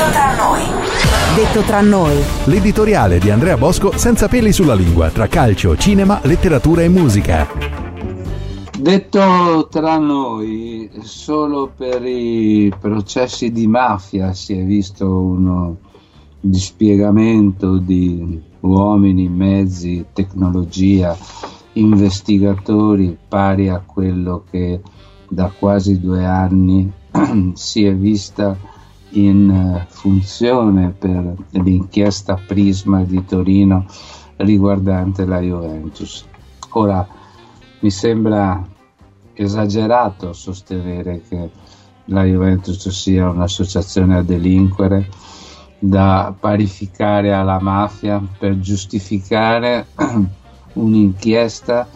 Detto tra noi. Detto tra noi. L'editoriale di Andrea Bosco senza peli sulla lingua tra calcio, cinema, letteratura e musica. Detto tra noi, solo per i processi di mafia si è visto uno dispiegamento di uomini, mezzi, tecnologia, investigatori pari a quello che da quasi due anni si è vista in eh, funzione per l'inchiesta Prisma di Torino riguardante la Juventus. Ora mi sembra esagerato sostenere che la Juventus sia un'associazione a delinquere da parificare alla mafia per giustificare un'inchiesta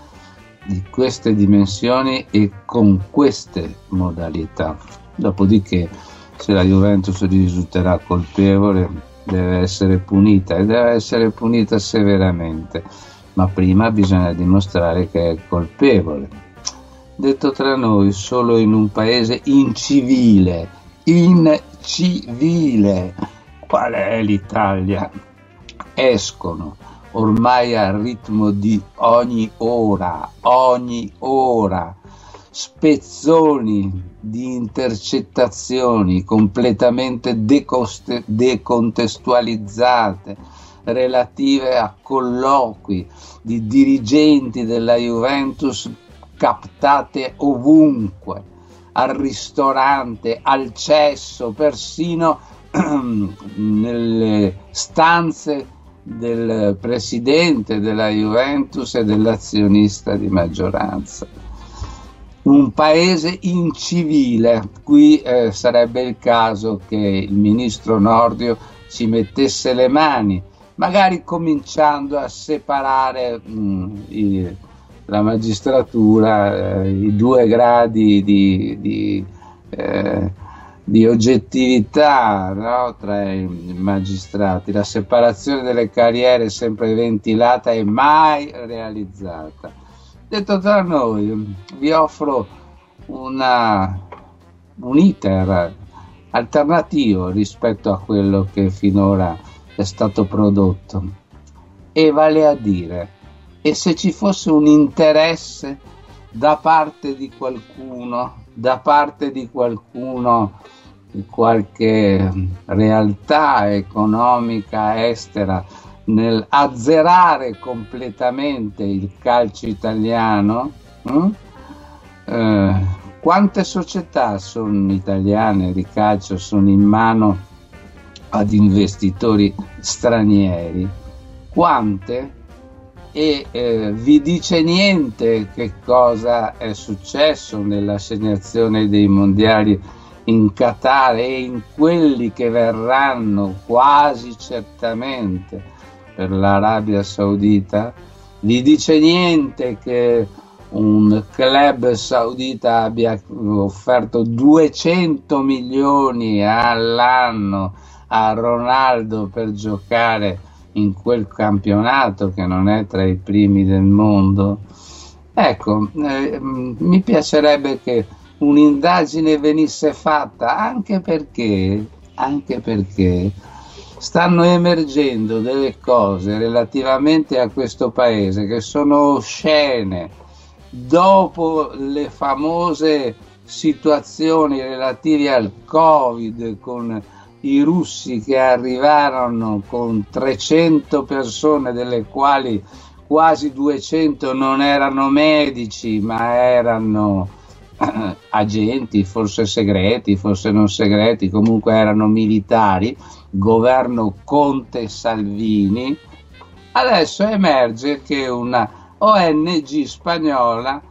di queste dimensioni e con queste modalità. Dopodiché, se la Juventus risulterà colpevole, deve essere punita e deve essere punita severamente, ma prima bisogna dimostrare che è colpevole. Detto tra noi, solo in un paese incivile, incivile, qual è l'Italia? Escono ormai al ritmo di ogni ora, ogni ora, spezzoni di intercettazioni completamente decoste- decontestualizzate relative a colloqui di dirigenti della Juventus captate ovunque, al ristorante, al cesso, persino nelle stanze del presidente della Juventus e dell'azionista di maggioranza. Un paese incivile, qui eh, sarebbe il caso che il ministro Nordio ci mettesse le mani, magari cominciando a separare mh, mm, i, la magistratura, eh, i due gradi di, di eh, di oggettività no? tra i magistrati, la separazione delle carriere sempre ventilata e mai realizzata. Detto tra noi, vi offro una, un iter alternativo rispetto a quello che finora è stato prodotto. E vale a dire, e se ci fosse un interesse da parte di qualcuno, da parte di qualcuno qualche realtà economica estera nel azzerare completamente il calcio italiano, hm? eh, quante società sono italiane di calcio sono in mano ad investitori stranieri? Quante? E eh, vi dice niente che cosa è successo nell'assegnazione dei mondiali in Qatar e in quelli che verranno quasi certamente per l'Arabia Saudita, gli dice niente che un club saudita abbia offerto 200 milioni all'anno a Ronaldo per giocare in quel campionato che non è tra i primi del mondo. Ecco, eh, mi piacerebbe che un'indagine venisse fatta anche perché, anche perché stanno emergendo delle cose relativamente a questo paese che sono oscene. Dopo le famose situazioni relative al covid con i russi che arrivarono con 300 persone delle quali quasi 200 non erano medici ma erano agenti, forse segreti, forse non segreti, comunque erano militari, governo Conte Salvini, adesso emerge che una ONG spagnola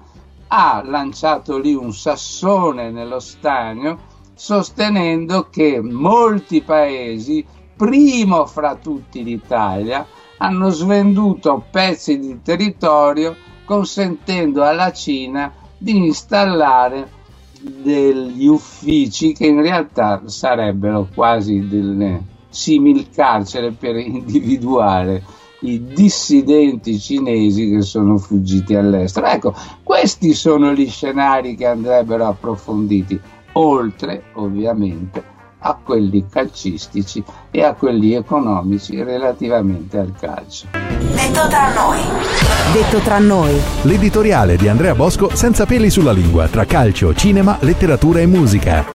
ha lanciato lì un sassone nello stagno sostenendo che molti paesi, primo fra tutti l'Italia, hanno svenduto pezzi di territorio consentendo alla Cina di installare degli uffici che in realtà sarebbero quasi delle simil carcere per individuare i dissidenti cinesi che sono fuggiti all'estero. Ecco, questi sono gli scenari che andrebbero approfonditi, oltre ovviamente a quelli calcistici e a quelli economici relativamente al calcio. Detto tra noi. Detto tra noi. L'editoriale di Andrea Bosco senza peli sulla lingua tra calcio, cinema, letteratura e musica.